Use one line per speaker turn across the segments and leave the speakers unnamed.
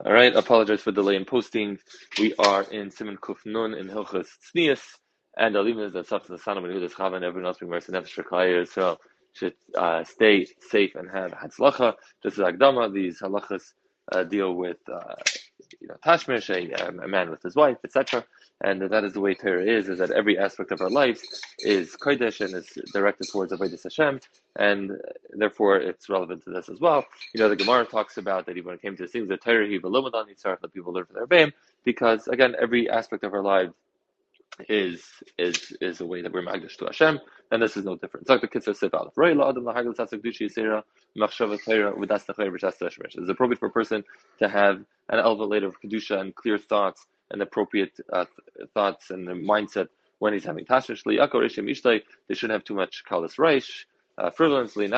All right, apologize for delay in posting. We are in Siman Kuf Nun in Hilchas Tznius, and Alim is the Sanam and Hudas Chava, and everyone else being mercy nefesh for so should uh, stay safe and have hatzlacha. Just as Agdama, these halachas uh, deal with uh, you know tashmish, a, um, a man with his wife, etc. And that is the way Torah is: is that every aspect of our lives is kodesh and is directed towards avodas Hashem, and therefore it's relevant to this as well. You know, the Gemara talks about that even when it came to the things that Torah he on Yitzhak, that people learn from their bam, because again, every aspect of our lives is is is a way that we're magdish to Hashem, and this is no different. It's appropriate for a person to have an elevated of kedusha and clear thoughts and appropriate uh, thoughts and the mindset when he's having tashmish They shouldn't have too much kalas reish. Uh, frivolously, and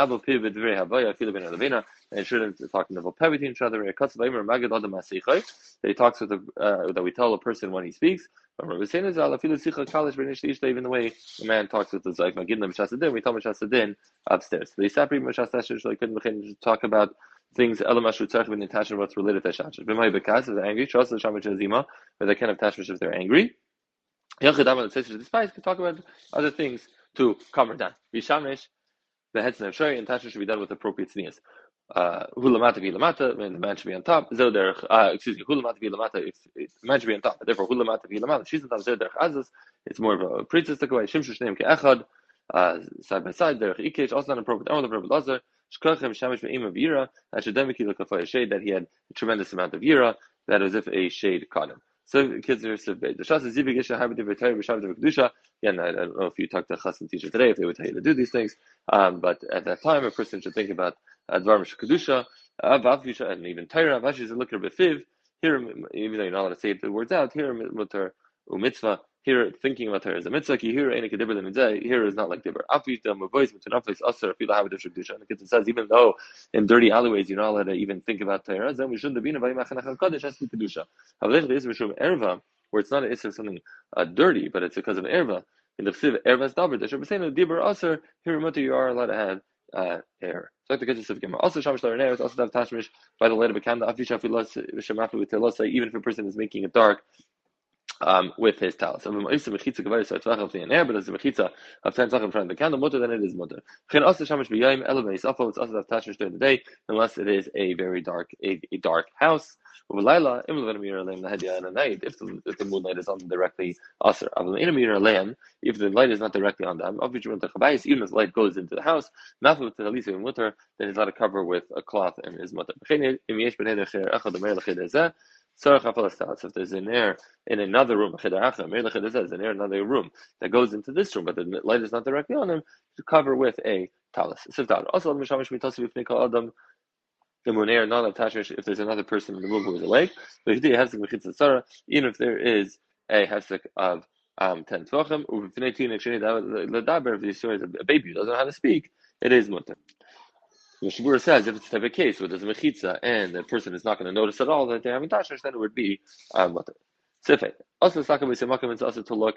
it shouldn't talk to pevit each other. That he talks with the, uh, that we tell a person when he speaks. Even the way a man talks with his wife, we tell Mashasadin upstairs. The Isapri Mashasadin couldn't talk about things Elamash Rutzach and attachment what's related to Shashish. B'may Bekas, if they're angry, Shas Shamash Azima, but they can have attachment if they're angry. Yachidam and Session despise can talk about other things to calm her down. Vishamish, the heads and Shari, and attachment should be done with appropriate sneers. Uh, hulamata vilamata, and the man should be on top. Zoder, uh, excuse me, hulamata vilamata, the man should be on top, therefore hulamata vilamata, she's on top. Zoder azaz, it's more of a princess away. Shimshu shneim ke'echad, uh, side by side. Derech ikesh, also not appropriate. Amar the Lazar, shkachem shamish me'im of yira, ashademiki a shade that he had a tremendous amount of yira, that as if a shade caught him. So kids are The shas is zivig isha habit of retire b'shav of kedusha. Again, I, don't know if you talk to a chassan teacher today if they would tell you to do these things, um, but at that time a person should think about Dvar Kedusha, Avavusha, and even Tyra, Avashi is a looker befiv. Here, even though you're not allowed to say the words out, here mutar umitzvah. Here, thinking about her as a mitzvah. Here, any kedibber the Here is not like dibber. Afita mavois mitzvah aser fila havidish kedusha. And the kids says even though in dirty alleyways you're not allowed to even think about Tyra, then we shouldn't have been a vayimachanach kodesh has to be kedusha. Havlech is mishum erva, where it's not an issue something uh, dirty, but it's because of erva. In the siv ervas daber, the the dibber aser. Here, you are allowed to have uh, air. So like the Kedusha of Gemara. Also, Shamash Laraneh is also have Tashmish by the light of a candle. Even if a person is making it dark. Um, with his talis. So if the mechitza gavayis are tvach of the air, but as the mechitza of ten tzachim in front of the candle, mutter, then it is mutter. Chen also shamash b'yayim safo. It's also tashmish during the day, unless it is a very dark, a, a dark house. If the, if the moonlight is on directly, if the light is not directly on them, even if the light goes into the house, then he's allowed to cover with a cloth and his mother. If there's an air in another room, there's an air in another room that goes into this room, but the light is not directly on him, to cover with a talis. Also, if there's another person in the room who is awake. Even if there is a hefsek of um, ten tvachim, if the story is a baby who doesn't know how to speak, it is mutter. The Shabura says if it's the type of case where there's a mechitza and the person is not going to notice at all that they're having tashmish, then it would be um. Sifet. Also, sakam is also to look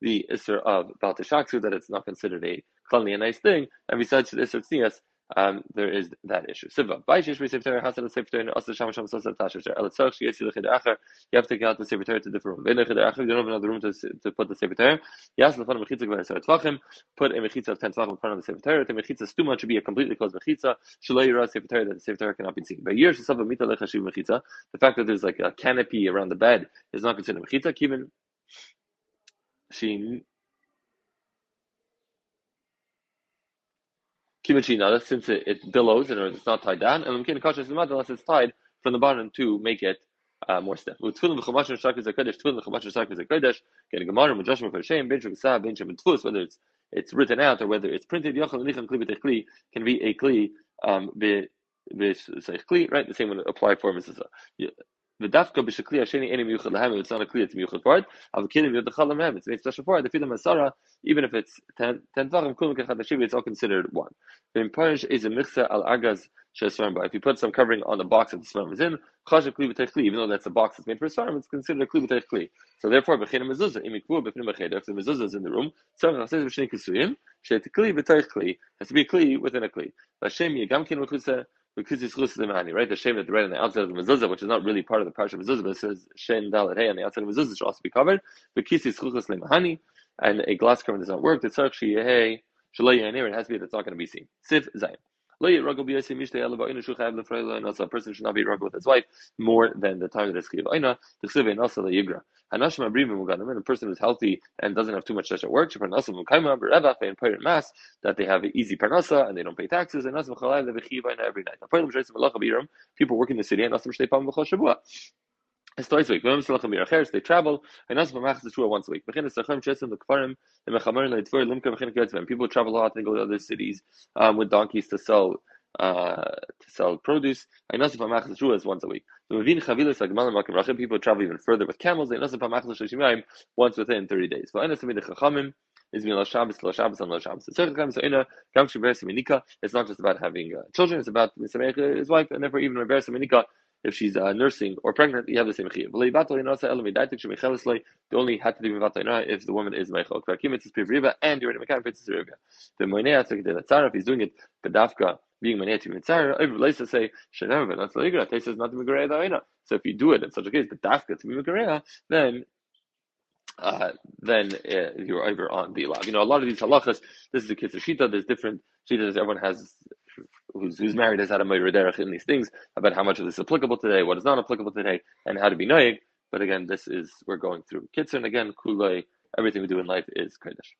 the Isser of Baltashaksu, that it's not considered a cleanly a nice thing, and besides the Isser Tznias, um, there is that issue. Siva, and to you have to get out the to different room. Then the Acher, you don't have another room to, to put the of Gvar Tvachim, put a Mechitza of 10 Tvachim in front of the Septor. The Mechitza Stuma should be a completely closed Mechitza. Shalay Yira that the Septor cannot be seen. But of Mechitza, the fact that there's like a canopy around the bed is not considered Mechitza, even she Kimachina, since it, it billows and it's not tied down, and Limkin Kasha unless it's tied from the bottom to make it uh, more stiff. And shak is a kodesh, Tefillin v'chamash and shak is a. Getting Gemara, Majashma for Shem Tfus, whether it's it's written out or whether it's printed, Yochel Kli can be a Kli um, be, be, Kli, right? The same would apply for Mrs. V'dafka b'shekli hasheni eni miyuchad lahem. It's not a kli, it's miyuchad part. Avakilim yodachal lahem. It's made special for it. The filam masara, even if it's ten ten tvachim kulam kechad it's all considered one. The parish is a michsa al agaz shesvarim. If you put some covering on the box that the svarim is in, chashav kli b'tech even though that's a box that's made for svarim, it's considered a kli b'tech kli. So therefore, b'china mezuzah, im ikvu b'fnim b'cheder. If the mezuzah is in the room, tzarich nases b'shnei kisuyim, shet kli b'tech kli has to be a kli within a kli. Vashem yegam kin because it's chus lemani, right? The shame that the red on the outside of the mezuzah, which is not really part of the parsha of mezuzah, but it says shen dalet hey on the outside of the mezuzah should also be covered. The kis is chus lemani, and a glass covering does not work. The tzarch sheyeh shalay yanir, it has to be that's not going to be seen. Sif zayin. A person should not be ruggled with his wife more than the time that it's chiyav the. And a person who's healthy and doesn't have too much such at work, that they have an easy parnasa and they don't pay taxes, and every night. People work in the city and a week. They travel, and also Mamach is true once a week. People travel a lot and go to other cities um, with donkeys to sell uh, to sell produce. And also Mamach is once a week. People travel even further with camels. And also Mamach once within 30 days. It's not just about having uh, children; it's about his wife, and therefore even Rebbe Minika if she's uh, nursing or pregnant, you have the same chiyuv. They only had to mivatayna if the woman is meichel. And you're in a mekan The moinei the if he's doing it bedafka being moinei to mitzara. To say shenem but not ligra. They says not to migarei So if you do it in such a case, bedafka to be migarei, then uh, then uh, you're over on the log. You know, a lot of these halachas, this is the kitzur shita, there's different shitas, everyone has who's, who's married has had a moira derech in these things about how much of this is applicable today, what is not applicable today, and how to be noyig. But again, this is we're going through kitzur, and again, kulay. Everything we do in life is kodesh.